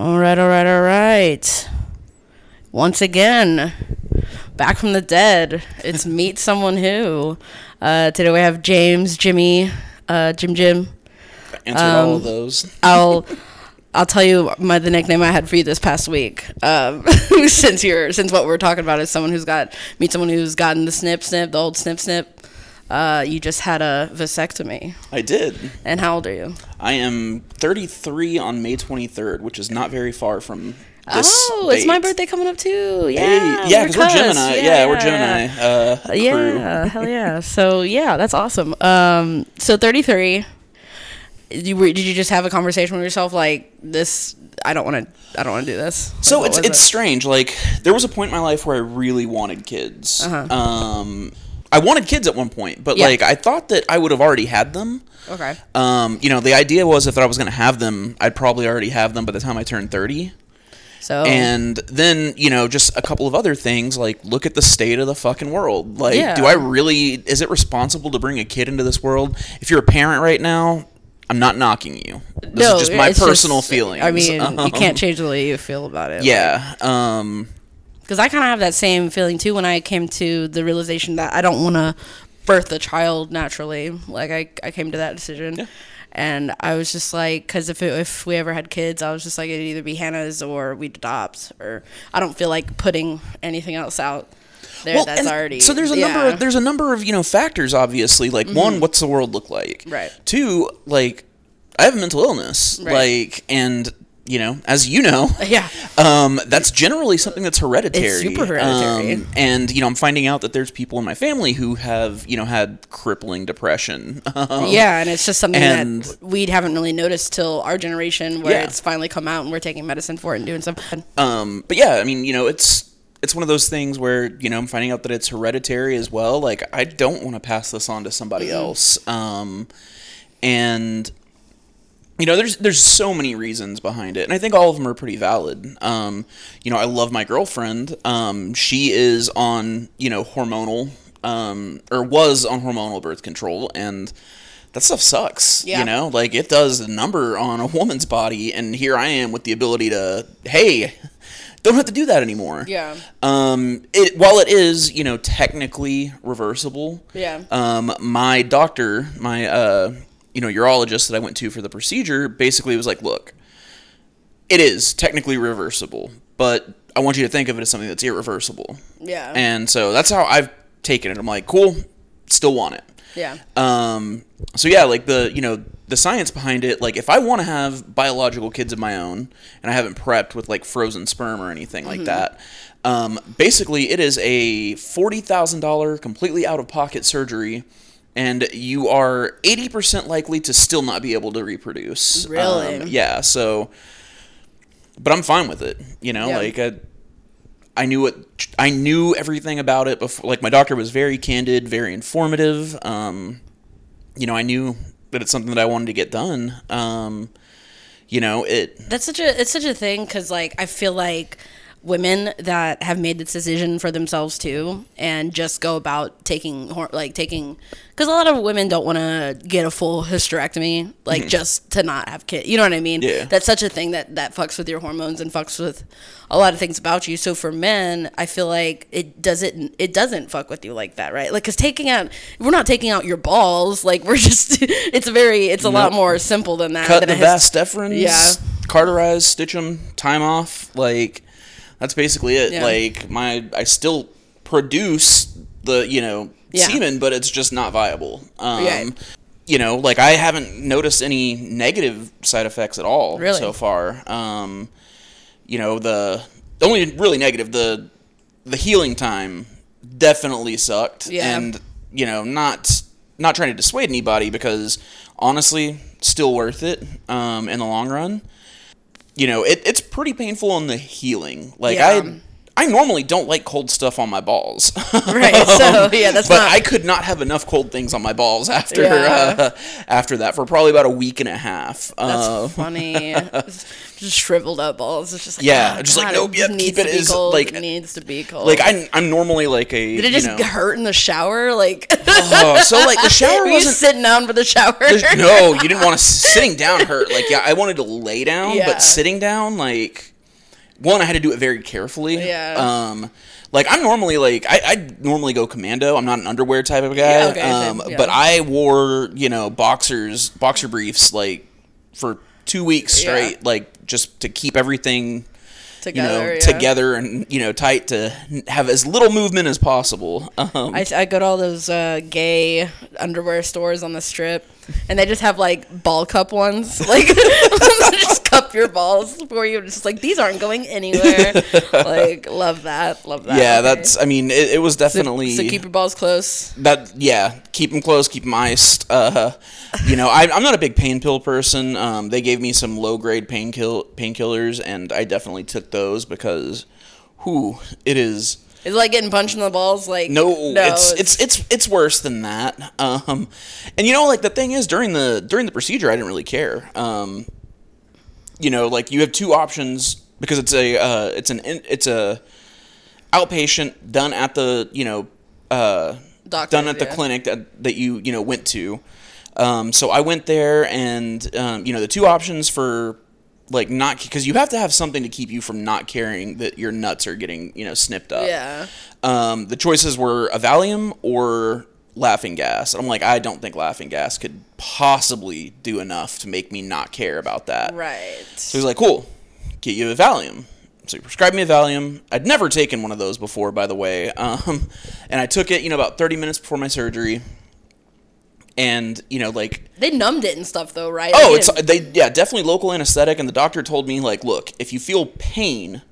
All right, all right, all right. Once again, back from the dead. It's meet someone who. Uh, today we have James, Jimmy, uh, Jim, Jim. Answered all of those. I'll I'll tell you my the nickname I had for you this past week. Um, since you're since what we're talking about is someone who's got meet someone who's gotten the snip snip, the old snip snip. Uh, you just had a vasectomy. I did. And how old are you? I am 33 on May 23rd, which is not very far from this oh, it's my birthday coming up too. Yeah, Hey, yeah, because we're cuz. Gemini. Yeah, we're Gemini. Uh, crew. Yeah, hell yeah. So yeah, that's awesome. Um, so thirty three. You were, did you just have a conversation with yourself like this? I don't want to. I don't want to do this. Like, So it's it's it? strange. Like there was a point in my life where I really wanted kids. Uh-huh. Um, I wanted kids at one point, but Yeah. like I thought that I would have already had them. okay. Um, you know, the idea was if I was going to have them, I'd probably already have them by the time I turned 30. So And then, you know, just a couple of other things like look at the state of the fucking world. Like, Yeah. do I really, is it responsible to bring a kid into this world? If you're a parent right now, I'm not knocking you. This no, is just my personal just- feelings. I mean, you Um, can't change the way you feel about it. Yeah. Um, because I kind of have that same feeling too when I came to the realization that I don't want to birth a child naturally. Like I, I came to that decision, Yeah. and I was just like, because if it, if we ever had kids, I was just like it'd either be Hannah's or we'd adopt, or I don't feel like putting anything else out there that's and already. so there's a number yeah. Mm-hmm. of, there's a number of you know factors obviously like one what's the world look like Right. two like i have a mental illness Right. like and you know as you know Yeah. um that's generally something that's hereditary It's super hereditary. Um, and you know i'm finding out that there's people in my family who have you know had crippling depression Um, Yeah, and it's just something and- that we haven't really noticed till our generation, where Yeah. it's finally come out and we're taking medicine for it and doing something. um but yeah i mean you know it's it's one of those things where you know i'm finding out that it's hereditary as well like i don't want to pass this on to somebody Mm-hmm. else um and you know there's there's so many reasons behind it and i think all of them are pretty valid um you know i love my girlfriend um she is on you know hormonal um or was on hormonal birth control and that stuff sucks Yeah. you know like it does a number on a woman's body and here i am with the ability to hey don't have to do that anymore Yeah. um it while it is you know technically reversible Yeah. um, my doctor, my uh, you know urologist that I went to for the procedure, basically was like, "Look, it is technically reversible, but I want you to think of it as something that's irreversible." Yeah. And so that's how I've taken it. I'm like, "Cool, still want it." yeah. Um, so yeah, like the you know the science behind it. Like if I want to have biological kids of my own, and I haven't prepped with like frozen sperm or anything like that. Um, basically, it is a forty thousand dollar completely out of pocket surgery, and you are eighty percent likely to still not be able to reproduce. Really? Um, yeah. So, but I'm fine with it. You know, Yeah. like I, I knew it. I knew everything about it before. Like my doctor was very candid, very informative. Um, you know, I knew that it's something that I wanted to get done. Um, you know, it. That's such a it's such a thing because like I feel like women that have made this decision for themselves too and just go about taking like taking because a lot of women don't want to get a full hysterectomy like mm-hmm. just to not have kids you know what i mean Yeah. that's such a thing that that fucks with your hormones and fucks with a lot of things about you so for men i feel like it doesn't it doesn't fuck with you like that right like because taking out we're not taking out your balls like we're just it's very it's a lot more simple than that cut than the vas deferens, Yeah. cauterize, stitch them, time off. Like that's basically it. Yeah. Like my, I still produce the you know Yeah. semen, but it's just not viable. Um, Right. You know, like I haven't noticed any negative side effects at all Really? so far. Um, you know the, the only really negative the the healing time definitely sucked Yeah. and you know not not trying to dissuade anybody because honestly still worth it um, in the long run you know it, it's pretty painful on the healing like Yeah. i I normally don't like cold stuff on my balls. Right, so, yeah, that's but not- I could not have enough cold things on my balls after Yeah. uh, after that for probably about a week and a half. That's Uh, funny. just shriveled up balls. It's just like Yeah, oh, just like, God, nope, it yep, keep it as, cold. like- it needs to be cold. like I, I'm normally like a. did it just you know, hurt in the shower? Like oh, so like the shower were wasn't. sitting down for the shower? no, you didn't want to. Sitting down hurt. Like yeah, I wanted to lay down, Yeah. but sitting down like one, I had to do it very carefully. Yeah. Um, like I'm normally like I, I normally go commando. I'm not an underwear type of guy. Yeah, okay, um, yeah. but I wore you know boxers, boxer briefs like for two weeks Yeah. straight, like just to keep everything you know together. yeah. together and you know tight to have as little movement as possible. Um, I, I go to all those uh, gay underwear stores on the strip, and they just have like ball cup ones. Like, just cup your balls for you. Just like these aren't going anywhere. like, love that. Love that. yeah, Okay. that's. I mean, it, it was definitely. So keep your balls close. that yeah keep them close keep them iced uh you know I, i'm not a big pain pill person um they gave me some low grade pain kill painkillers and i definitely took those because who it is It's like getting punched in the balls. Like no, it's, it's it's it's worse than that um and you know like the thing is during the during the procedure i didn't really care um you know like you have two options because it's a uh it's an it's a outpatient done at the you know uh Doctors, done at the yeah. clinic that, that you you know went to. Um, so I went there, and um, you know the two options for like not because you have to have something to keep you from not caring that your nuts are getting you know snipped up. yeah. Um, the choices were a Valium or laughing gas. I'm like, I don't think laughing gas could possibly do enough to make me not care about that. Right. So he's like, cool, get you a Valium. So he prescribed me a Valium. I'd never taken one of those before, by the way. Um, and I took it, you know, about 30 minutes before my surgery. And, you know, like, They numbed it and stuff though, right? oh, it's, they, yeah, definitely local anesthetic. And the doctor told me, like, look, if you feel pain,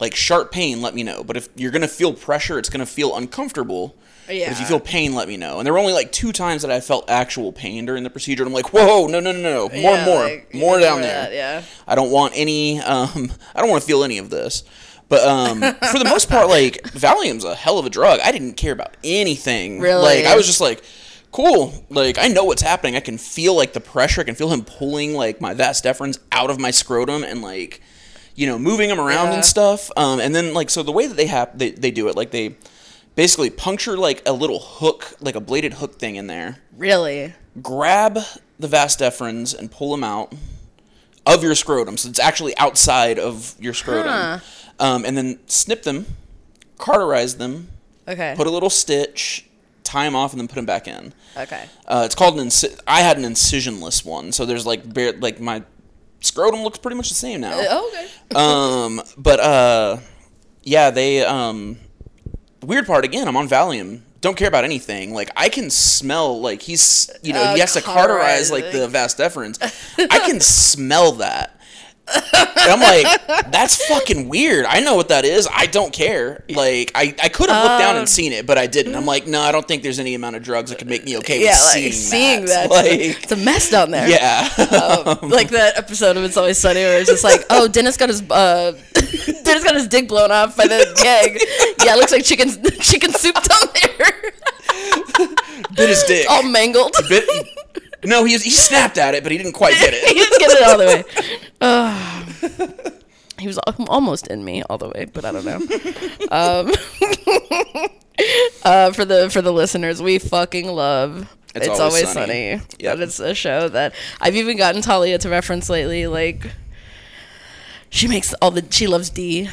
like sharp pain, let me know. But if you're going to feel pressure, it's going to feel uncomfortable. But if you feel pain, let me know. And there were only like two times that I felt actual pain during the procedure. And I'm like, whoa, no, no, no, no, more, Yeah, more, like, more down there. that, yeah. I don't want any. Um, I don't want to feel any of this. But um, for the most part, like Valium's a hell of a drug. I didn't care about anything. Really? Like I was just like, cool. Like I know what's happening. I can feel like the pressure. I can feel him pulling like my vas deferens out of my scrotum and like, you know, moving them around Yeah. and stuff. Um, and then like so the way that they have they, they do it like they basically puncture like a little hook like a bladed hook thing in there Really. grab the vas deferens and pull them out of your scrotum. So it's actually outside of your scrotum. Huh. Um, and then snip them, cauterize them, Okay. put a little stitch, tie them off, and then put them back in. okay. Uh, it's called an inci- I had an incisionless one, so there's like bare, like my scrotum looks pretty much the same now. Oh, okay. um, but uh, yeah, they um, weird part again. I'm on Valium. Don't care about anything. Like I can smell. Like he's, you know, Uh, he has to cauterize like the vas deferens. I can smell that. And I'm like, that's fucking weird. I know what that is. I don't care. Like, I, I could have looked down and seen it, but I didn't. I'm like, no, I don't think there's any amount of drugs that could make me okay Yeah, with like seeing, seeing, that. that. Like, it's a mess down there. yeah. Um, like that episode of It's Always Sunny where it's just like, oh, Dennis got his uh, Dennis got his dick blown off by the gang. Yeah, it looks like chicken chicken soup down there, Bit his dick. all mangled. Bit, no, he, he snapped at it, but he didn't quite get it. he didn't get it all the way. Ugh. he was almost in me all the way, but I don't know. Um, uh, for the for the listeners, we fucking love. It's It's, Always always, Sunny. sunny. Yep. That it's a show that I've even gotten Talia to reference lately. Like, she makes all the she loves D,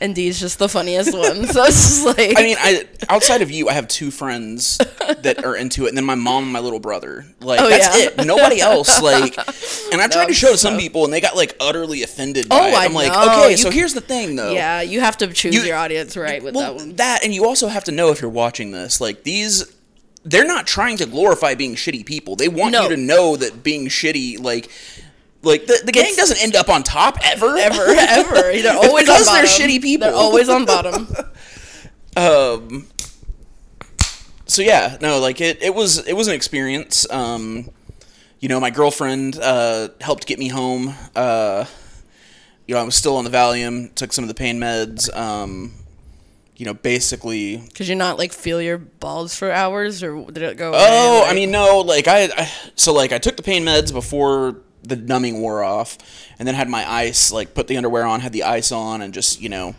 and D is just the funniest one. So it's just like I mean, I outside of you, I have two friends that are into it, and then my mom and my little brother. Like Oh, that's yeah. it. Nobody else. Like, and I tried to show to some so- people, and they got like utterly offended oh, by Oh, it. I I'm like, know. okay, You so here's the thing, though. yeah, you have to choose You- your audience right with well, that one. that, and you also have to know if you're watching this, like these. They're not trying to glorify being shitty people. They want No. you to know that being shitty, like, like the, the gang It's- doesn't end up on top ever, ever, ever. They're always because on they're shitty people. They're always on bottom. um so yeah no like it it was it was an experience um you know my girlfriend uh helped get me home uh you know i was still on the valium took some of the pain meds um you know, basically Could you not like feel your balls for hours, or did it go? Oh, away, I mean, no, like I, I, so like I took the pain meds before the numbing wore off, and then had my ice, like put the underwear on, had the ice on, and just you know,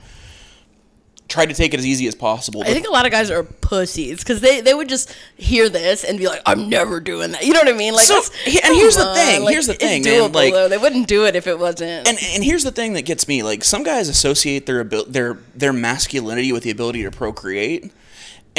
tried to take it as easy as possible. I think a lot of guys are pussies because they, they would just hear this and be like, "I'm never doing that." You know what I mean? Like, So, and here's the thing, like, here's the thing, man, doable, like- though. they wouldn't do it if it wasn't. and and here's the thing that gets me like some guys associate their abil- their their masculinity with the ability to procreate.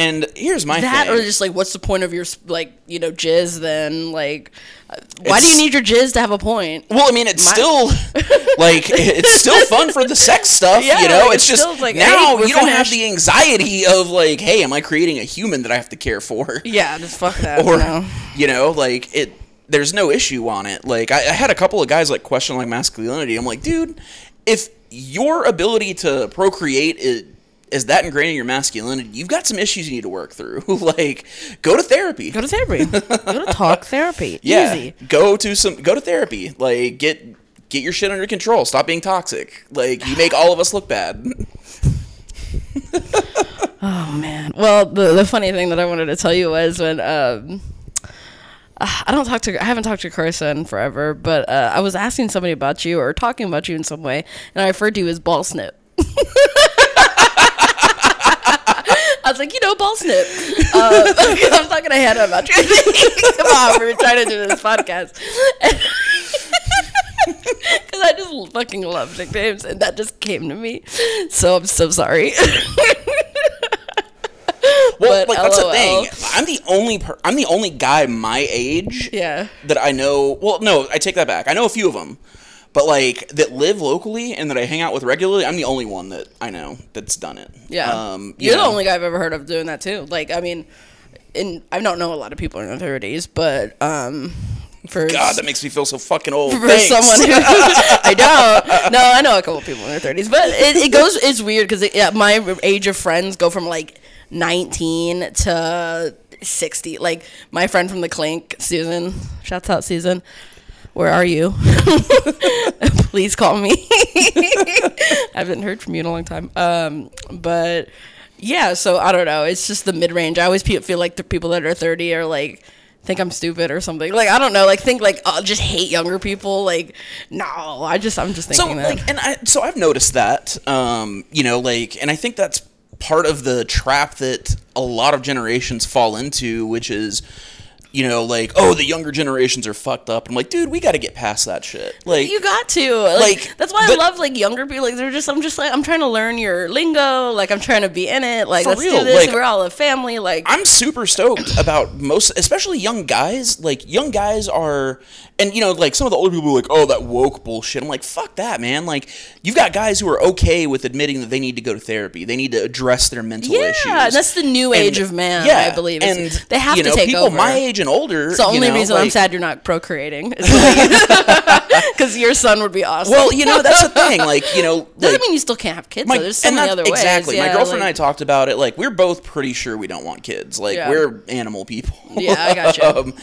And here's my that thing. or just like, what's the point of your like you know jizz? Then like, uh, why do you need your jizz to have a point? well, I mean, it's My- still like it's still fun for the sex stuff, Yeah, you know. like, it's it's just like, now hey, you don't have the anxiety of like, hey, am I creating a human that I have to care for? Yeah, just fuck that. or you know? you know like it there's no issue on it like I, I had a couple of guys like question like masculinity i'm like dude if your ability to procreate is, is that ingrained in your masculinity you've got some issues you need to work through like go to therapy Go to therapy. Go to talk therapy. yeah Easy. go to some go to therapy like get get your shit under control stop being toxic like you make all of us look bad Oh man. Well, the the funny thing that I wanted to tell you was when um I don't talk to I haven't talked to Carissa in forever, but uh, I was asking somebody about you or talking about you in some way, and I referred to you as ball snip. Like, you know, ball snip. Uh, I'm talking to Hannah about you. Come on, we're trying to do this podcast. Because I just fucking love nicknames, and that just came to me. So I'm so sorry. well But like that's the thing i'm the only per- i'm the only guy my age yeah. that I know. Well, no, I take that back. I know a few of them, but like that live locally and that I hang out with regularly. I'm the only one that I know that's done it. Yeah. um, you You're know. the only guy I've ever heard of doing that too. Like, I mean, and I don't know a lot of people in their thirties, but um, for God, that makes me feel so fucking old. for Thanks. someone who I don't. No, I know a couple people in their thirties, but it, it goes. It's weird because yeah, my age of friends go from like 19 to 60. Like my friend from the Clink, Susan. Shouts out, Susan. Where are you? Please call me. I haven't heard from you in a long time. Um, but yeah, so I don't know. It's just the mid range. I always feel like the people that are 30 are like think I'm stupid or something. Like I don't know. Like think like oh, just hate younger people. Like no, I just I'm just So thinking that. like, and I so I've noticed that. Um, you know, like, and I think that's part of the trap that a lot of generations fall into, which is. You know, like, oh, the younger generations are fucked up. I'm like, dude, we got to get past that shit. Like, you got to like, like, that's why I love like younger people. Like they're just I'm just like I'm trying to learn your lingo. Like I'm trying to be in it. Like let's real, do this. like- We're all a family. Like I'm super stoked about most, especially young guys. Like young guys are, and you know, like some of the older people are like, oh, that woke bullshit. I'm like, fuck that, man. Like you've got guys who are okay with admitting that they need to go to therapy. They need to address their mental yeah, issues. Yeah, that's the new And- age of man. Yeah, I believe. And they have you to take people over. my age and older. It's the only you know, reason I'm sad you're not procreating. Because your son would be awesome. Well, you know, that's the thing. Like, you know, doesn't like, mean you still can't have kids. my, though. There's so and many other ways. exactly. my Yeah, girlfriend and I talked about it. Like, we're both pretty sure we don't want kids. Like, Yeah. we're animal people. Yeah, I gotcha. um,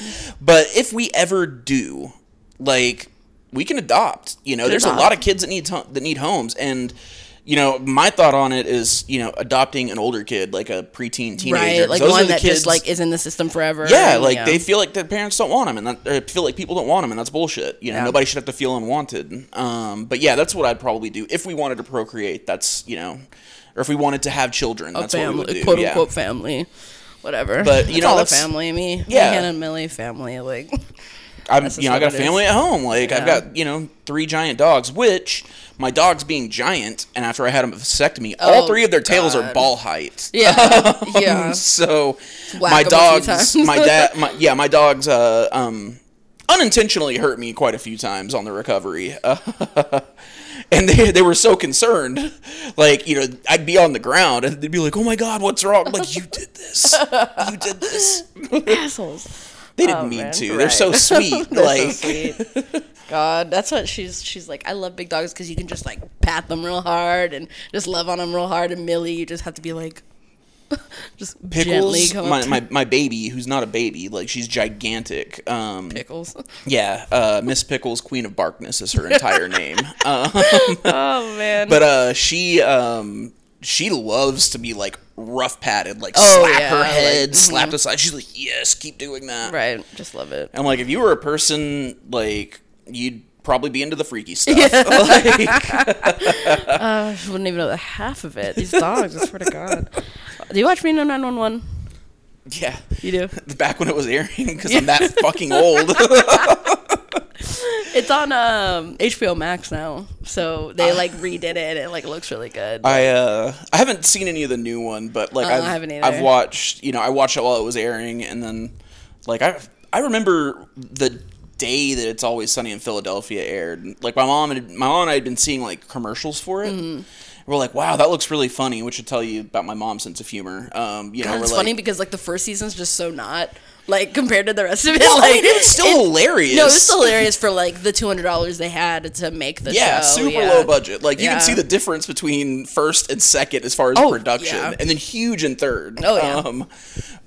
but if we ever do, like, we can adopt. You know, there's adopt. a lot of kids that need that need homes, and you know, my thought on it is, you know, adopting an older kid, like a preteen teenager. right, like one the that kids- just like is in the system forever. yeah, and, like they feel like their parents don't want them, and that, feel like people don't want them, and that's bullshit. You know, Yeah. nobody should have to feel unwanted. Um, but yeah, that's what I'd probably do if we wanted to procreate. That's you know, or if we wanted to have children, a that's what we family, would do. quote yeah. unquote family, whatever. But, you It's know, all a family. Me, Yeah. me, Hannah and Millie, family. Like I'm, you know, I got a family at home. Like I've got you know three giant dogs, which my dogs being giant, and after I had a vasectomy, all three of their tails are ball height. yeah, yeah. So Whack my 'em a few dogs, my dad, my, yeah, my dogs, uh, um, unintentionally hurt me quite a few times on the recovery. Uh, and they, they were so concerned, like you know, I'd be on the ground and they'd be like, "Oh my God, what's wrong?" I'm like, "You did this, you did this." Assholes. They didn't Oh, mean man. to. They're so sweet. They're like, so sweet. God, that's what she's. She's like, I love big dogs because you can just like pat them real hard and just love on them real hard. And Millie, you just have to be like, just Pickles, my, my, my baby, who's not a baby, like she's gigantic. Um, pickles. yeah, uh, Miss Pickles, Queen of Barkness is her entire name. Um, oh man. but uh, she, um, she loves to be like rough patted, like Oh, slap yeah, her like, head, mhm. slapped aside. She's like, yes, keep doing that. Right. Just love it. I'm like, if you were a person, like, you'd probably be into the freaky stuff. Like, I wouldn't even know the half of it. These dogs, I swear to God. Do you watch Reno 911? yeah. You do? Back when it was airing, because I'm that fucking old. It's on um, HBO Max now. So they like redid it. And It like looks really good. I uh I haven't seen any of the new one, but like Uh, I I've, haven't either. I've watched you know I watched it while it was airing, and then like I I remember the day that it's always sunny in Philadelphia aired. Like my mom and my mom and I had been seeing like commercials for it. Mm-hmm. We're like, wow, that looks really funny, which should tell you about my mom's sense of humor. Um, you know, God, we're it's like, funny because like the first season's just so not like compared to the rest of it. Well, like, I mean, it was still it, hilarious. No, it was hilarious for like the two hundred dollars they had to make the yeah, show. super yeah. low budget. Like you yeah. can see the difference between first and second as far as oh, production, yeah. and then huge in third. Oh yeah, um,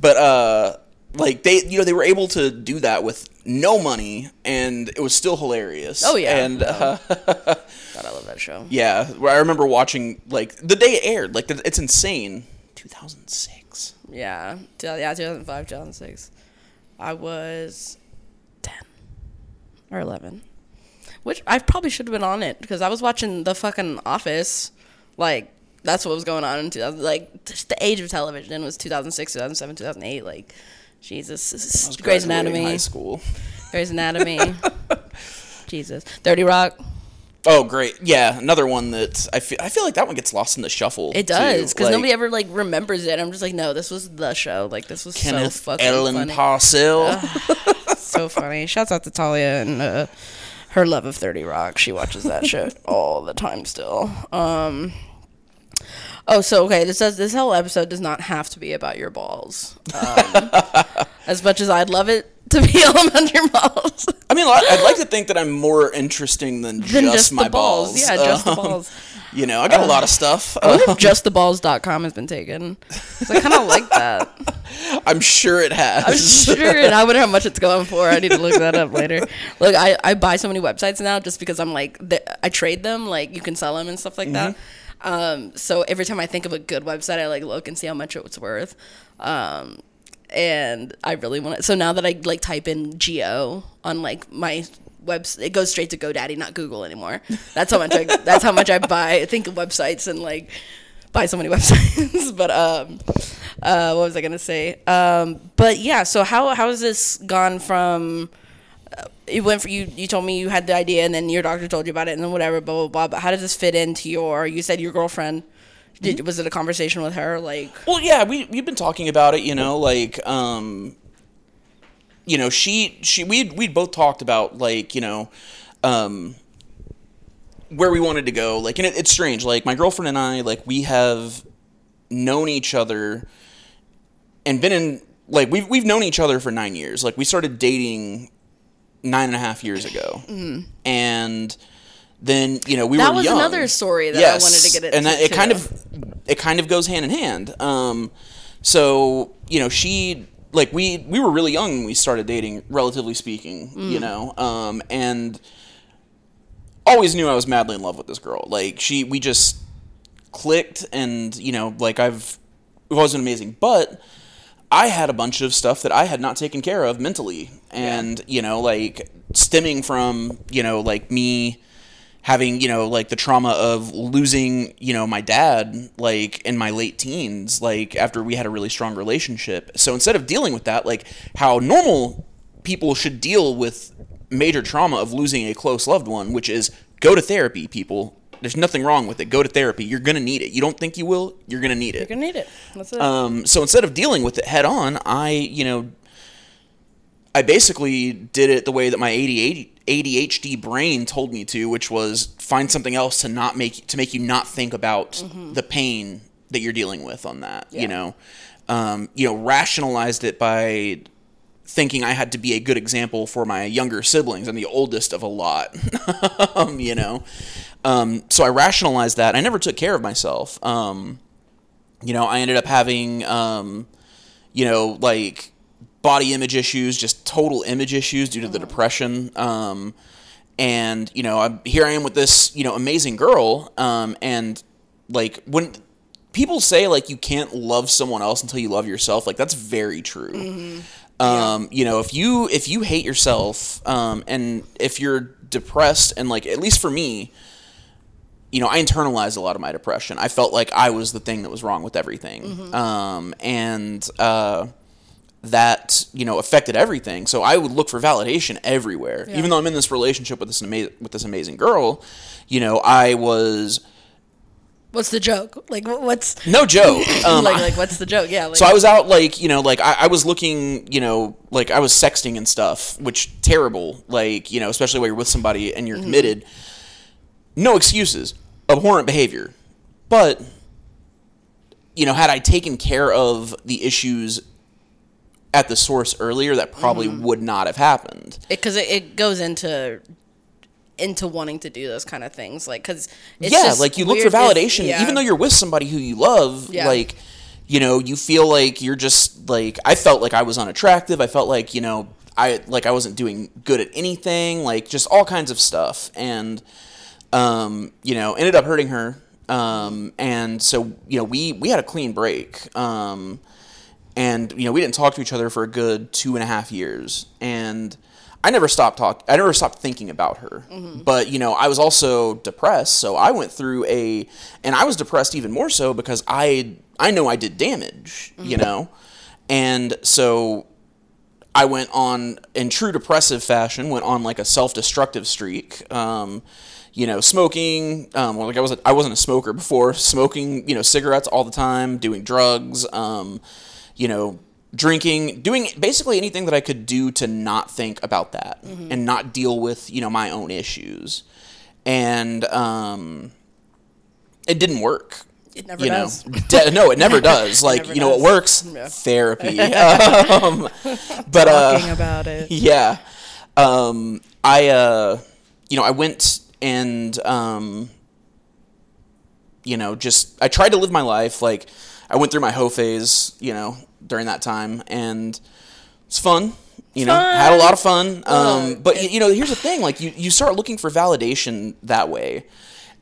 but uh, like they you know they were able to do that with no money and it was still hilarious. Oh yeah, and. Oh, uh, God, I love that show. Yeah, I remember watching like the day it aired. Like it's insane. 2006. Yeah, yeah, 2005, 2006. I was ten or eleven, which I probably should have been on it because I was watching the fucking Office. Like that's what was going on in two thousand. Like just the age of television was two thousand six, two thousand seven, two thousand eight. Like Jesus, Grey's Anatomy, High school. Grey's Anatomy. Jesus, Thirty Rock. Oh, great! Yeah, another one that I feel. I feel like that one gets lost in the shuffle. It does because Like, nobody ever like remembers it. I'm just like, no, this was the show. Like this was Kenneth so fucking funny. Ellen funny. Parcell. so funny. Shouts out to Talia and uh, her love of Thirty Rock. She watches that shit all the time still. Um. Oh, so okay. This says this whole episode does not have to be about your balls. Um, as much as I'd love it to be your balls, I mean, I'd like to think that I'm more interesting than, than just, just my the balls. balls. Yeah, just the Um, balls. You know, I got a lot of stuff. I wonder if justtheballs.com has been taken. I kind of like that. I'm sure it has. I'm sure, and I wonder how much it's going for. I need to look that up later. Look, I, I buy so many websites now just because I'm like, I trade them. Like you can sell them and stuff like that. Um, so every time I think of a good website, I like look and see how much it's worth. Um, and I really want it. So now that I like type in geo on like my webs, it goes straight to GoDaddy, not Google anymore. That's how much. I, that's how much I buy. think of websites and like buy so many websites. but um, uh, what was I gonna say? Um, but yeah. So how how has this gone from? Uh, it went for you. You told me you had the idea, and then your doctor told you about it, and then whatever, blah blah blah. But how does this fit into your? You said your girlfriend. Did, was it a conversation with her? Like, Well, yeah, we we've been talking about it. You know, like um, you know, she she we we both talked about like you know, um, where we wanted to go. Like, and it, it's strange. Like my girlfriend and I, like we have known each other and been in like we've we've known each other for nine years. Like we started dating nine and a half years ago, and then you know we. That were was young. another story that I wanted to get into. and that, it into, kind of it kind of goes hand in hand. Um, so you know she like we we were really young when we started dating, relatively speaking. Mm. You know, um, and always knew I was madly in love with this girl. Like she, we just clicked, and you know, like I've we've always been amazing, but. I had a bunch of stuff that I had not taken care of mentally. And, you know, like stemming from, you know, like me having, you know, like the trauma of losing, you know, my dad, like in my late teens, like after we had a really strong relationship. So instead of dealing with that, like how normal people should deal with major trauma of losing a close loved one, which is go to therapy, people. There's nothing wrong with it. Go to therapy. You're going to need it. You don't think you will, you're going to need it. you're gonna need it. That's it. Um, so instead of dealing with it head on, I, you know, I basically did it the way that my ADHD, ADHD brain told me to, which was find something else to not make to make you not think about the pain that you're dealing with on that. Yeah. You know, um, you know, rationalized it by thinking I had to be a good example for my younger siblings. I'm the oldest of a lot, um, you know. Um, so I rationalized that. I never took care of myself. Um, you know, I ended up having, um, you know, like body image issues, just total image issues due to the depression. Um, and you know, I'm here. I am with this, you know, amazing girl. Um, and like when people say like you can't love someone else until you love yourself. Like that's very true. Um, you know, if you if you hate yourself, um, and if you're depressed, and like at least for me, you know, I internalized a lot of my depression. I felt like I was the thing that was wrong with everything, um, and uh, that you know affected everything. So I would look for validation everywhere, Yeah. even though I'm in this relationship with this amazing with this amazing girl. You know, I was What's the joke? Like, what's no joke. Um, like, like, what's the joke? Yeah. Like, so I was out like you know like I, I was looking you know like I was sexting and stuff, which terrible. Like you know especially when you're with somebody and you're Mm-hmm. committed. No excuses, abhorrent behavior, but you know had I taken care of the issues at the source earlier, that probably Mm-hmm. would not have happened. because it, it goes into into wanting to do those kind of things like because yeah, like you look for validation, even though you're with somebody who you love. Yeah. Like, you know, you feel like you're just like I felt like I was unattractive. I felt like you know I like I wasn't doing good at anything. Like just all kinds of stuff, and um, you know, ended up hurting her. Um, and so you know, we we had a clean break. Um, and you know, we didn't talk to each other for a good two and a half years, and. I never stopped talk. I never stopped thinking about her. But you know, I was also depressed, so I went through a, and I was depressed even more so because I I know I did damage. You know, and so I went on in true depressive fashion. Went on like a self destructive streak. Um, you know, smoking. Um, well, like I wasn't I wasn't a smoker before. Smoking, you know, cigarettes all the time. Doing drugs. Um, you know, drinking, doing basically anything that I could do to not think about that and not deal with you know my own issues. And um, it didn't work. it never You know, does De- no, it never does. Like never you know, does. works Yeah. therapy. um, but uh, about it yeah. Um, I, uh, you know, I went and, um, you know, just, I tried to live my life. Like, I went through my hoe phase, you know, during that time, and it's fun. You know, had a lot of fun. Um, but, y- you know, here's the thing like, you, you start looking for validation that way.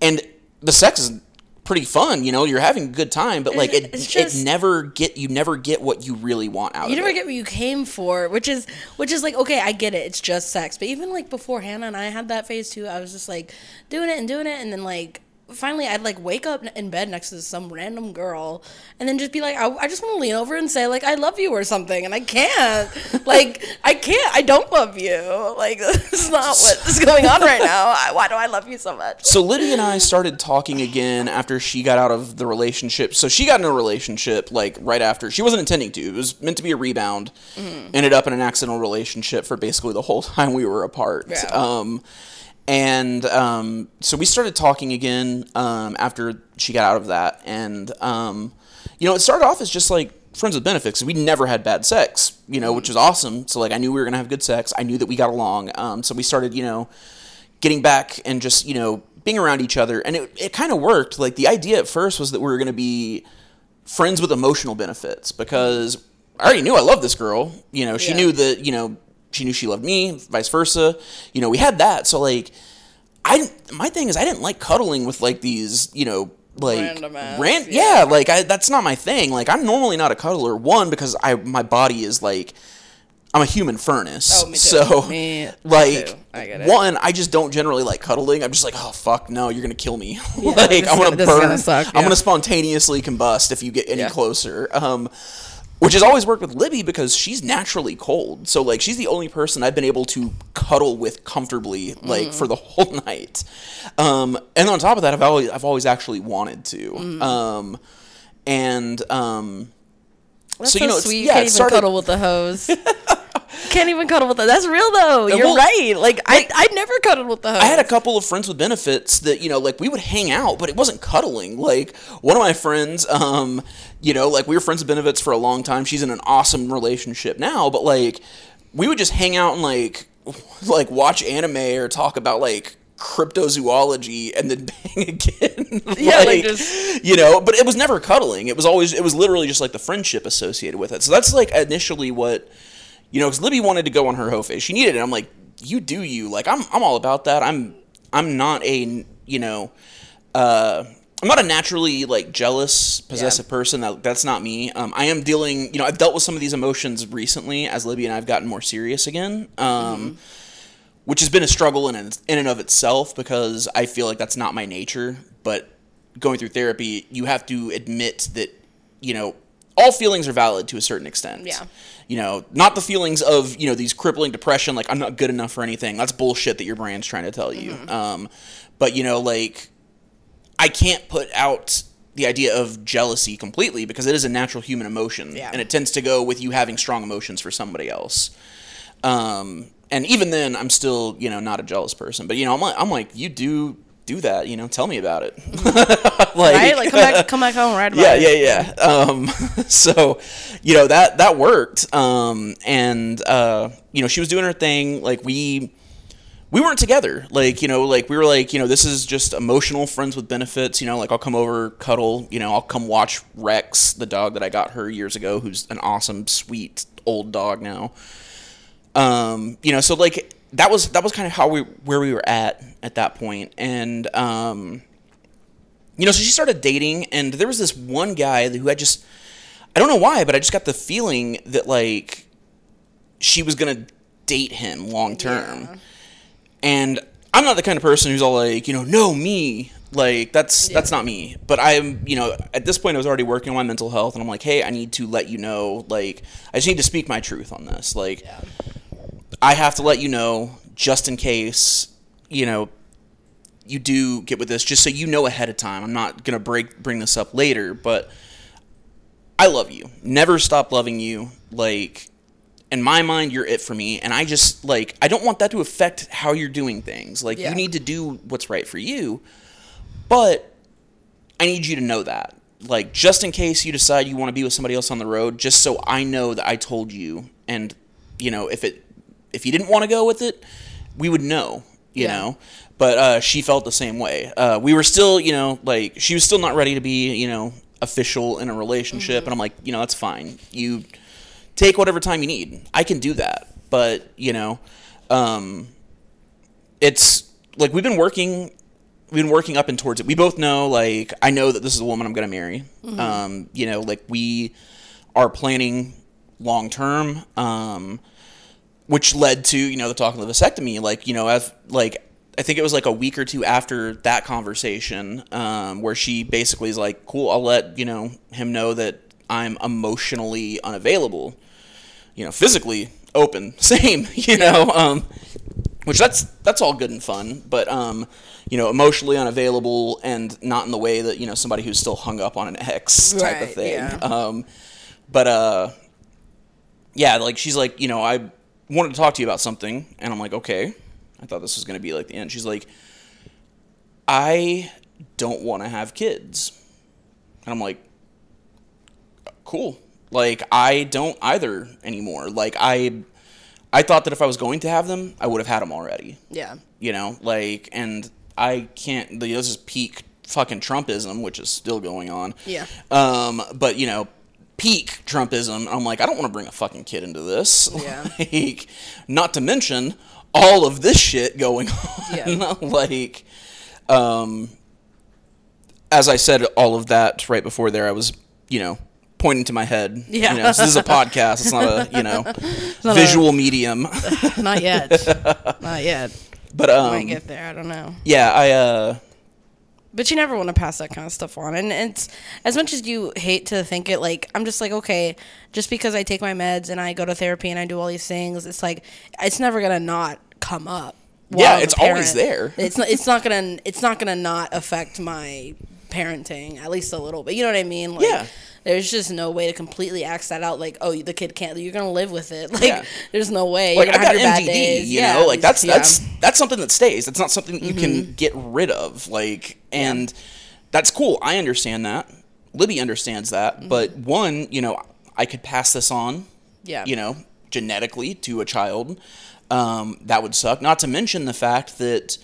And the sex is pretty fun, you know, you're having a good time, but, like, it, just- it never get, you never get what you really want out of it. you never it. get what you came for which is which is like okay i get it it's just sex but even like before hannah and i had that phase too i was just like doing it and doing it and then like finally i'd like wake up in bed next to some random girl and then just be like i, I just want to lean over and say like i love you or something and i can't like i can't i don't love you like this is not what is going on right now I, why do i love you so much So Lydia and I started talking again after she got out of the relationship. So she got in a relationship like right after. She wasn't intending to. It was meant to be a rebound. Mm-hmm. Ended up in an accidental relationship for basically the whole time we were apart. Yeah. Um, and um, so we started talking again um, after she got out of that. And um, you know, it started off as just like friends with benefits. We never had bad sex, you know, which is awesome. So like I knew we were gonna have good sex. I knew that we got along. Um, so we started, you know getting back and just you know being around each other and it, it kind of worked like the idea at first was that we were going to be friends with emotional benefits because i already knew i loved this girl you know she Yeah. knew that you know she knew she loved me vice versa you know we had that so like i my thing is i didn't like cuddling with like these you know like Random ass, ran- yeah. yeah like I, that's not my thing like i'm normally not a cuddler one because i my body is like i'm a human furnace Oh, me too. so Me like too. I one I just don't generally like cuddling. I'm just like, oh fuck, no, you're gonna kill me. like this I'm is gonna gonna- burn. suck, I'm gonna spontaneously combust if you get any Yeah. closer. Um, which has always worked with Libby because she's naturally cold. So like she's the only person I've been able to cuddle with comfortably like Mm. for the whole night. Um, and on top of that, I've always I've always actually wanted to. Mm. Um, and um, So, so, you know, it's- sweet. You yeah, can't even started- cuddle with the hose. can't even cuddle with the. That's real though. You're well, right. Like I, I never cuddled with the hose. I had a couple of friends with benefits that you know, like we would hang out, but it wasn't cuddling. Like one of my friends, um, you know, like we were friends with benefits for a long time. She's in an awesome relationship now, but like we would just hang out and like like watch anime or talk about like cryptozoology and then bang again. Yeah, like, just- you know, but it was never cuddling. It was always it was literally just like the friendship associated with it. So that's like initially what you know, because Libby wanted to go on her hoe phase. She needed it. I'm like, you do you. Like I'm I'm all about that. I'm I'm not a you know, uh, I'm not a naturally like jealous, possessive Yeah. person. That that's not me. Um, I am dealing. You know, I've dealt with some of these emotions recently as Libby and I've gotten more serious again. Um, which has been a struggle in in and of itself because I feel like that's not my nature. But going through therapy, you have to admit that you know all feelings are valid to a certain extent. Yeah. You know, not the feelings of you know these crippling depression, like I'm not good enough for anything. That's bullshit that your brand's trying to tell you. Um, but you know, like I can't put out the idea of jealousy completely because it is a natural human emotion, Yeah. and it tends to go with you having strong emotions for somebody else. Um, and even then, I'm still you know not a jealous person. But you know, I'm like, I'm like you do do that. You know, tell me about it. like, right? Like come back, come back home, right? Yeah, yeah, yeah. Um, so, you know that that worked. Um, and uh, you know, she was doing her thing. Like we we weren't together. Like you know, like we were like you know, this is just emotional friends with benefits. You know, like I'll come over, cuddle. You know, I'll come watch Rex, the dog that I got her years ago, who's an awesome, sweet old dog now. Um, you know, so like that was that was kind of how we where we were at at that point, and um you know, so she started dating, and there was this one guy who I just, I don't know why, but I just got the feeling that like she was gonna date him long term, Yeah. and I'm not the kind of person who's all like, you know, no me, like that's that's not me. But I'm, you know, at this point I was already working on my mental health, and I'm like, hey, I need to let you know, like, I just need to speak my truth on this, like. I have to let you know just in case, you know, you do get with this, just so you know ahead of time. I'm not gonna break bring this up later, but I love you. Never stop loving you. Like in my mind, you're it for me, and I just like I don't want that to affect how you're doing things. Like Yeah. you need to do what's right for you, but I need you to know that. Like just in case you decide you want to be with somebody else on the road, just so I know that I told you, and you know if it if you didn't want to go with it, we would know. You Yeah. know, but uh, she felt the same way. Uh, we were still, you know, like she was still not ready to be, you know, official in a relationship, and I'm like, you know, that's fine. You take whatever time you need. I can do that, but you know, um, it's like we've been working we've been working up and towards it. We both know, like, I know that this is a woman I'm going to marry. Um, you know, like we are planning long term, um, which led to you know the talk of the vasectomy. Like, you know, as like I think it was like a week or two after that conversation, um, where she basically is like, "Cool, I'll let you know him know that I'm emotionally unavailable." You know, physically open, same. You know, um, which that's that's all good and fun, but um, you know, emotionally unavailable and not in the way that you know somebody who's still hung up on an ex type of thing. yeah. Um, but uh, yeah, like she's like, you know, I wanted to talk to you about something, and I'm like, okay. I thought this was gonna be like the end. She's like, I don't want to have kids, and I'm like, cool. Like I don't either anymore. Like I, I thought that if I was going to have them, I would have had them already Yeah. you know like and i can't this is peak fucking trumpism which is still going on Yeah. um but you know peak trumpism i'm like i don't want to bring a fucking kid into this Yeah. like not to mention all of this shit going on Yeah. like um as i said all of that right before there i was you know pointing to my head Yeah. you know, so this is a podcast it's not a you know not a- visual medium Not yet. Not yet. but um Might get there. I don't know. yeah i uh But you never want to pass that kind of stuff on. And it's as much as you hate to think it, like I'm just like, okay, just because I take my meds and I go to therapy and I do all these things, it's like it's never gonna not come up. Yeah, it's always there. It's not. It's not gonna. It's not gonna not affect my parenting at least a little bit. You know what I mean? Like, Yeah. There's just no way to completely ax that out. Like, oh, the kid can't. You're gonna live with it. Like, Yeah. there's no way. like you're I got have your bad MDD, you Yeah, know, like that's yeah. Mm-hmm. that's that's something that stays. That's not something you can get rid of. Like, and that's cool. I understand that. Libby understands that. Mm-hmm. But one, you know, I could pass this on. Yeah. You know, genetically to a child. Um, that would suck. Not to mention the fact that,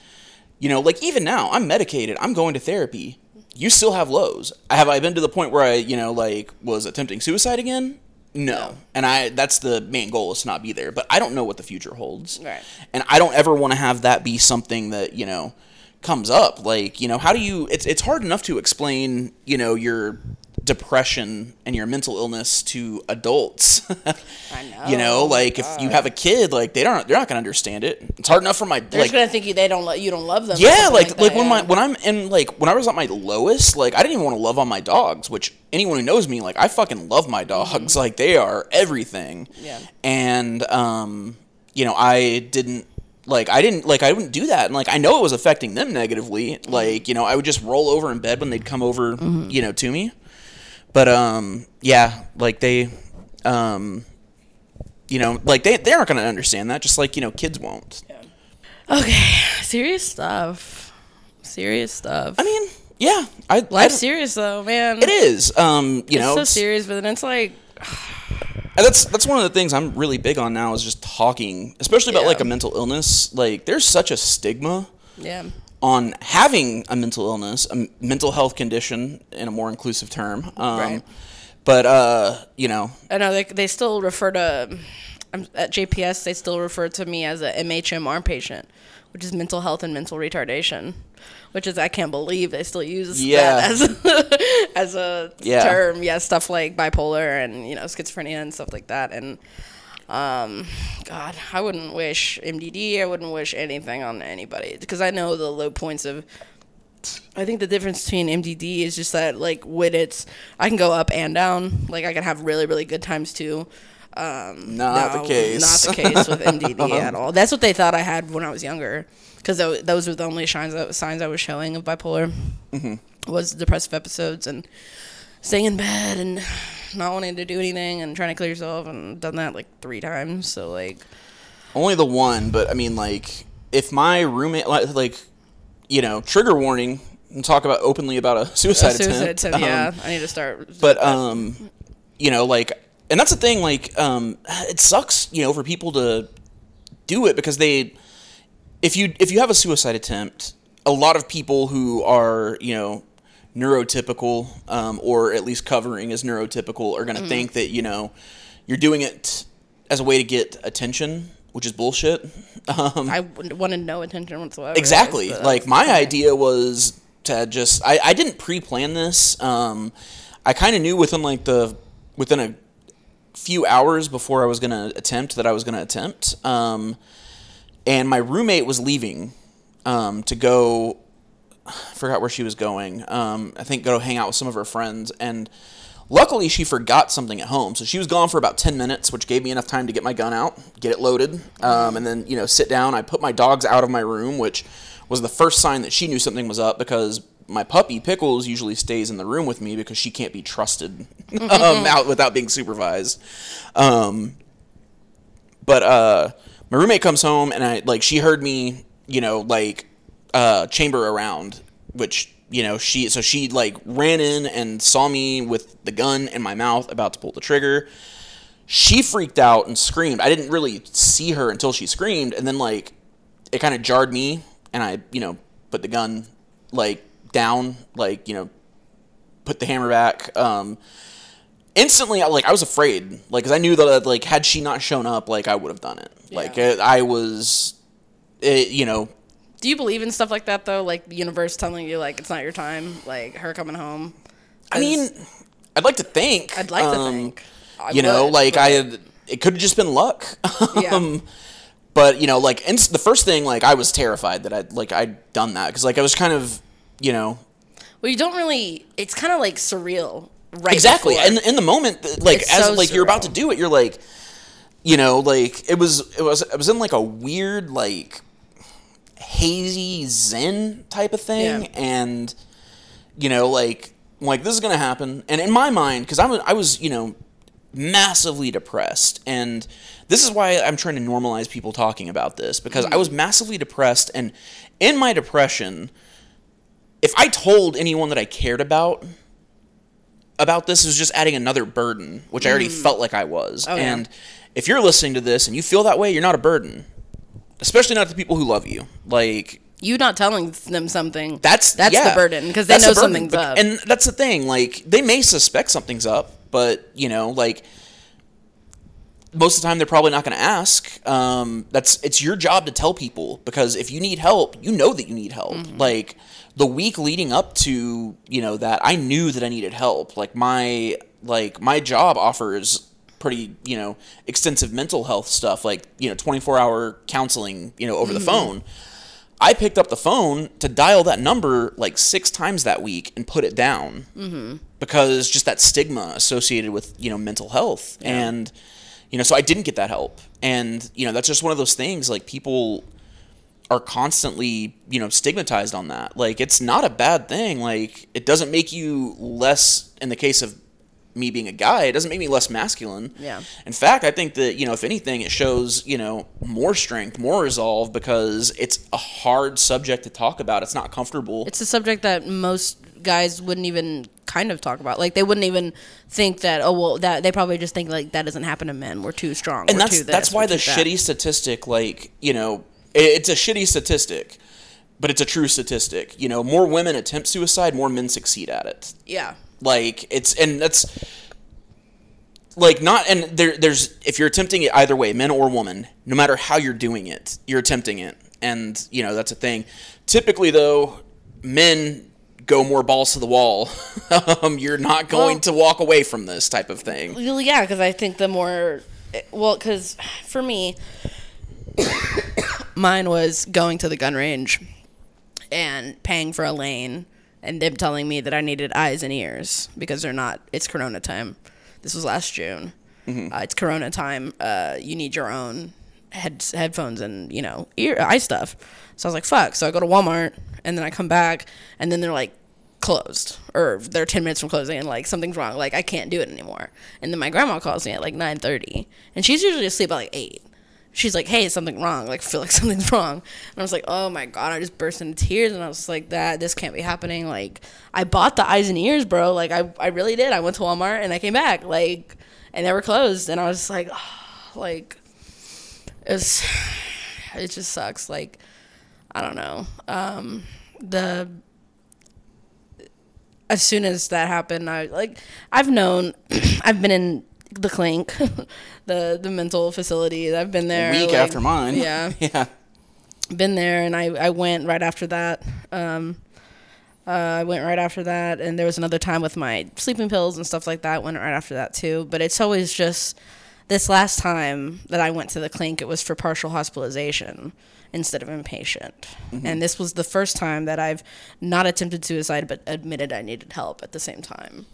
you know, like even now, I'm medicated. I'm going to therapy. You still have lows. Have I been to the point where I, you know, like was attempting suicide again? No. And I that's the main goal is to not be there. But I don't know what the future holds. Right. And I don't ever want to have that be something that, you know, comes up. Like, you know, how do you? It's it's hard enough to explain, you know, your depression and your mental illness to adults. I know. you know, like if you have a kid, like they don't, they're not gonna understand it. It's hard enough for my They're like. gonna think you they don't lo- you don't love them. Yeah, something like like, when my when I'm in like when I was at my lowest, like I didn't even want to love on my dogs, which anyone who knows me, like I fucking love my dogs. Like they are everything. Mm-hmm. Yeah. And um, you know, I didn't like I didn't like I wouldn't do that, and like I know it was affecting them negatively. Mm-hmm. Like you know, I would just roll over in bed when they'd come over, you know, to me. But um, yeah, like they, um, you know, like they they aren't gonna understand that. Just like you know, kids won't. Okay, serious stuff. Serious stuff. I mean, yeah, I I Life's don't- serious though, man. It is. Um, you It's know, so serious, but then it's like, and that's that's one of the things I'm really big on now is just talking, especially about Yeah. like a mental illness. Like, there's such a stigma yeah, on having a mental illness, a mental health condition, in a more inclusive term. Um, Right. But uh, you know, I know they they still refer to I'm, at JPS. They still refer to me as a MHMR patient, which is mental health and mental retardation. Which is I can't believe they still use Yeah. that as as a Yeah. term. Yeah, stuff like bipolar and you know schizophrenia and stuff like that. And um, God, I wouldn't wish MDD. I wouldn't wish anything on anybody because I know the low points of I think the difference between MDD is just that like when it's I can go up and down. Like I can have really really good times too. Um, Not the case. Not the case with MDD at all. That's what they thought I had when I was younger, because those were the only signs that, signs I was showing of bipolar. Mm-hmm. Was depressive episodes and staying in bed and not wanting to do anything and trying to kill yourself and done that like three times. So like only the one. But I mean, like, if my roommate, like, like you know, trigger warning. And talk about openly about a suicide, suicide attempt. attempt. Um, Yeah, I need to start. but um you know like and that's the thing like um it sucks you know for people to do it because they if you if you have a suicide attempt a lot of people who are you know neurotypical um, or at least covering as neurotypical are going to think that you know you're doing it as a way to get attention which is bullshit um, I wanted no attention whatsoever. Exactly. but Like my okay. idea was to just I, I didn't pre-plan this. Um, I kind of knew within like the within a few hours before I was gonna attempt that I was gonna attempt. Um, and my roommate was leaving um, to go. I forgot where she was going. Um, I think go hang out with some of her friends and. Luckily, she forgot something at home, so she was gone for about ten minutes, which gave me enough time to get my gun out, get it loaded, um, and then you know sit down. I put my dogs out of my room, which was the first sign that she knew something was up because my puppy Pickles usually stays in the room with me because she can't be trusted um, out without being supervised. Um, but uh, my roommate comes home and I like she heard me, you know, like uh, chamber around, which you know she so she like ran in and saw me with the gun in my mouth about to pull the trigger. She freaked out and screamed. I didn't really see her until she screamed, and then like it kind of jarred me, and I you know put the gun like down, like you know put the hammer back. Um, instantly, I like I was afraid, like because I knew that like had she not shown up, like I would have done it. Like Yeah. uh, I was, it, you know, Do you believe in stuff like that though? Like the universe telling you like it's not your time, like her coming home. I mean, I'd like to think. I'd like to um, think. I you know, like but- I had, it could have just been luck. Yeah. um, but you know, like the first thing, like I was terrified that I'd like I'd done that because like I was kind of, you know, Well, you don't really. It's kind of like surreal, right? exactly. before. And in the moment, like It's as so like you're about to do it, you're like, you know, like it was it was it was in like a weird like hazy zen type of thing, Yeah. and you know, like like this is gonna happen. And in my mind, because I was I was you know massively depressed, and this is why I'm trying to normalize people talking about this because I mm. was massively depressed, and in my depression, if I told anyone that I cared about about this, it was just adding another burden, which I already mm. felt like I was. Oh, yeah. and if you're listening to this and you feel that way, you're not a burden, especially not to people who love you. Like you not telling them something. that's that's yeah, the burden because they know the something's But- up. and that's the thing. Like they may suspect something's up, but you know, like most of the time they're probably not going to ask. Um, that's it's your job to tell people because if you need help, you know that you need help. Like the week leading up to you know that, I knew that I needed help. Like my like my job offers pretty you know extensive mental health stuff, like you know twenty four hour counseling, you know over the phone. I picked up the phone to dial that number like six times that week and put it down mm-hmm. because just that stigma associated with you know mental health. And you know so I didn't get that help. And you know that's just one of those things like people are constantly you know stigmatized on that. Like it's not a bad thing. Like it doesn't make you less in the case of me being a guy it doesn't make me less masculine Yeah. in fact, I think that, you know, if anything, it shows, you know, more strength, more resolve because it's a hard subject to talk about. It's not comfortable. It's a subject that most guys wouldn't even kind of talk about. Like they wouldn't even think that. Oh well, that they probably just think like that doesn't happen to men. We're too strong. and that's this, that's why the too that. shitty statistic, like, you know, it's a shitty statistic, but it's a true statistic. You know, more women attempt suicide, more men succeed at it. Yeah. Like it's and that's like not and there there's if you're attempting it either way men or woman no matter how you're doing it you're attempting it. And you know that's a thing. Typically though men go more balls to the wall. Um, you're not going Well- to walk away from this type of thing. Yeah, because I think the more, well, because for me, mine was going to the gun range and paying for a lane and them telling me that I needed eyes and ears because they're not, it's Corona time. This was last June. Uh, it's Corona time. Uh, you need your own head, headphones and, you know, ear, eye stuff. So I was like, fuck. So I go to Walmart and then I come back and then they're like, closed or they're 10 minutes from closing and like something's wrong like i can't do it anymore and then my grandma calls me at like 9.30 and she's usually asleep at like 8 she's like hey something wrong like I feel like something's wrong. And i was like oh my god i just burst into tears and i was like that this can't be happening. Like i bought the eyes and ears bro. Like i, I really did. I went to walmart and i came back like and they were closed. And i was like like it's it just sucks. Like i don't know. Um the as soon as that happened, I like I've known I've been in the clink, the the mental facility. I've been there week like- after mine Yeah, yeah been there, and I I went right after that. Um, uh, I went right after that, and there was another time with my sleeping pills and stuff like that. Went right after that too. But it's always just this last time that I went to the clink. It was for partial hospitalization instead of inpatient, and this was the first time that I've not attempted suicide but admitted I needed help at the same time.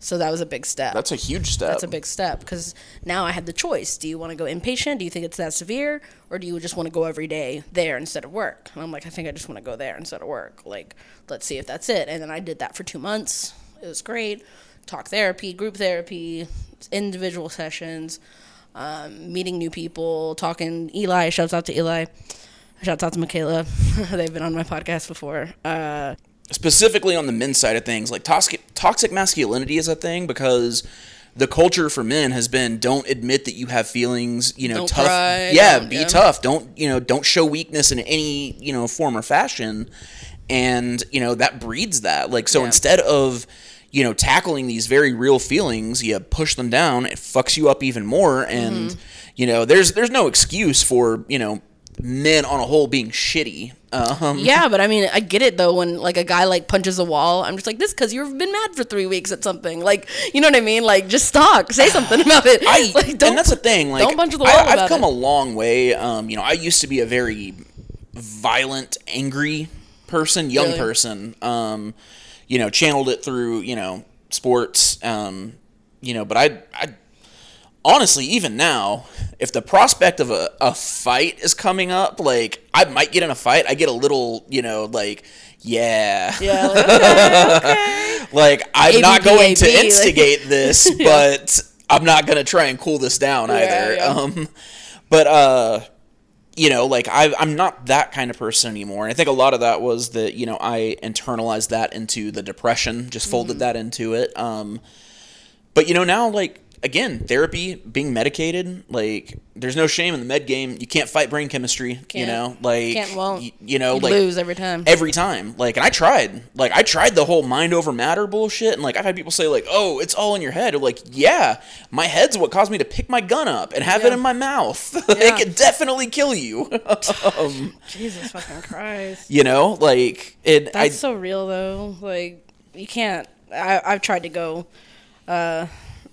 So that was a big step. that's a huge step That's a big step because now I had the choice. Do you want to go inpatient? Do you think it's that severe? Or do you just want to go every day there instead of work? And I'm like, I think I just want to go there instead of work. Like, let's see if that's it. And then I did that for two months. It was great. Talk therapy, group therapy, individual sessions, um, meeting new people, talking. Eli, shouts out to Eli. Shouts out to Michaela. They've been on my podcast before. Uh, specifically on the men's side of things, like toxic toxic masculinity is a thing because the culture for men has been don't admit that you have feelings, you know, Don't tough. cry, yeah, be yeah. tough. Don't, you know, don't show weakness in any, you know, form or fashion. And, you know, that breeds that. Like so Yeah. instead of you know, tackling these very real feelings, you push them down, it fucks you up even more and Mm-hmm. you know, there's there's no excuse for, you know, men on a whole being shitty. Um Yeah, but I mean, I get it though. When like a guy like punches a wall, I'm just like, this because you've been mad for three weeks at something. Like, you know what I mean? Like, just talk, say something about it. I like, and that's the thing. Like, don't punch the wall I, I've about come it. a long way. Um, you know, I used to be a very violent, angry person, young Really? person. Um, you know, channeled it through you know sports. Um, you know, but I, I honestly, even now, if the prospect of a, a fight is coming up, like I might get in a fight, I get a little, you know, like. Yeah. yeah, like, okay, okay. Like I'm not going to ABBAB, like- instigate this, but I'm not going to try and cool this down either. yeah. Um, but uh, you know, like I, I'm not that kind of person anymore. And I think a lot of that was that you know I internalized that into the depression, just folded Mm-hmm. that into it. Um, but you know now, like again, therapy, being medicated, like there's no shame in the med game. You can't fight brain chemistry, you Can't. know, like Can't, won't. y- you know, You like lose every time. every time. Like, and I tried. Like, I tried the whole mind over matter bullshit, and like I've had people say like, "Oh, it's all in your head." Or like, yeah, my head's what caused me to pick my gun up and have it in my mouth. Yeah. it could definitely kill you. Jesus fucking Christ. you know, like it. I That's so real though. Like you can't. I I've tried to go. Uh,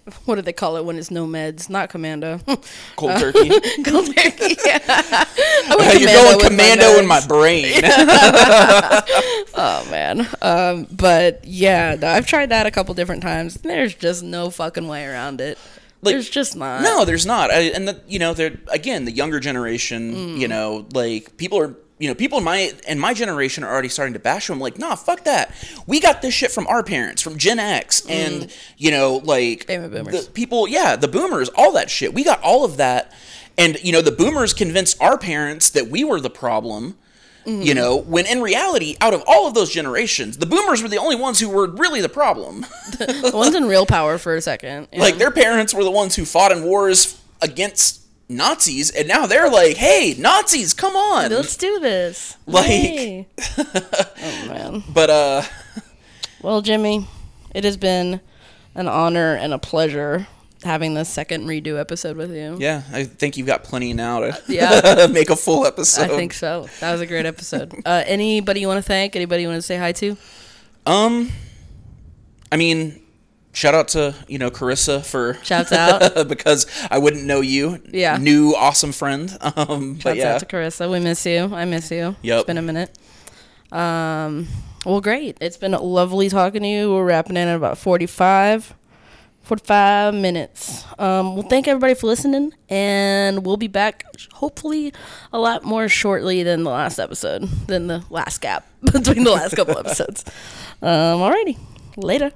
what do they call it when it's no meds? Not commando. cold turkey. Cold turkey. I went You're going commando in my brain. Oh man. Um, but yeah, I've tried that a couple different times. There's just no fucking way around it. Like, There's just not. No, there's not. I, and the, you know, they're again the younger generation. Mm. You know, like people are. You know, people in my in my generation are already starting to bash them. Like, nah, fuck that. We got this shit from our parents, from Gen X, and you know, like Mm. Baby boomers. the people, yeah, the boomers, all that shit. We got all of that, and you know, the boomers convinced our parents that we were the problem. Mm-hmm. You know, when in reality, out of all of those generations, the boomers were the only ones who were really the problem. the one's in real power for a second. yeah. Like their parents were the ones who fought in wars against Nazis, and now they're like, "Hey, Nazis, come on!" let's do this. Like- Yay. oh man. But uh, Well, Jimmy, it has been an honor and a pleasure having this second redo episode with you. yeah, I think you've got plenty now to Yeah. make a full episode. I think so. That was a great episode. Uh, anybody you want to thank? Anybody you want to say hi to? Um, I mean, shout out to you know Carissa for Shouts out. because I wouldn't know you. Yeah. new awesome friend. Um, but Shouts yeah, out to Carissa. We miss you. I miss you. Yep. It's been a minute. Um, well, great. It's been lovely talking to you. We're wrapping in at about 45, 45 minutes. Um, well, thank everybody for listening, and we'll be back hopefully a lot more shortly than the last episode, than the last gap between the last couple episodes. Um, alrighty. Later.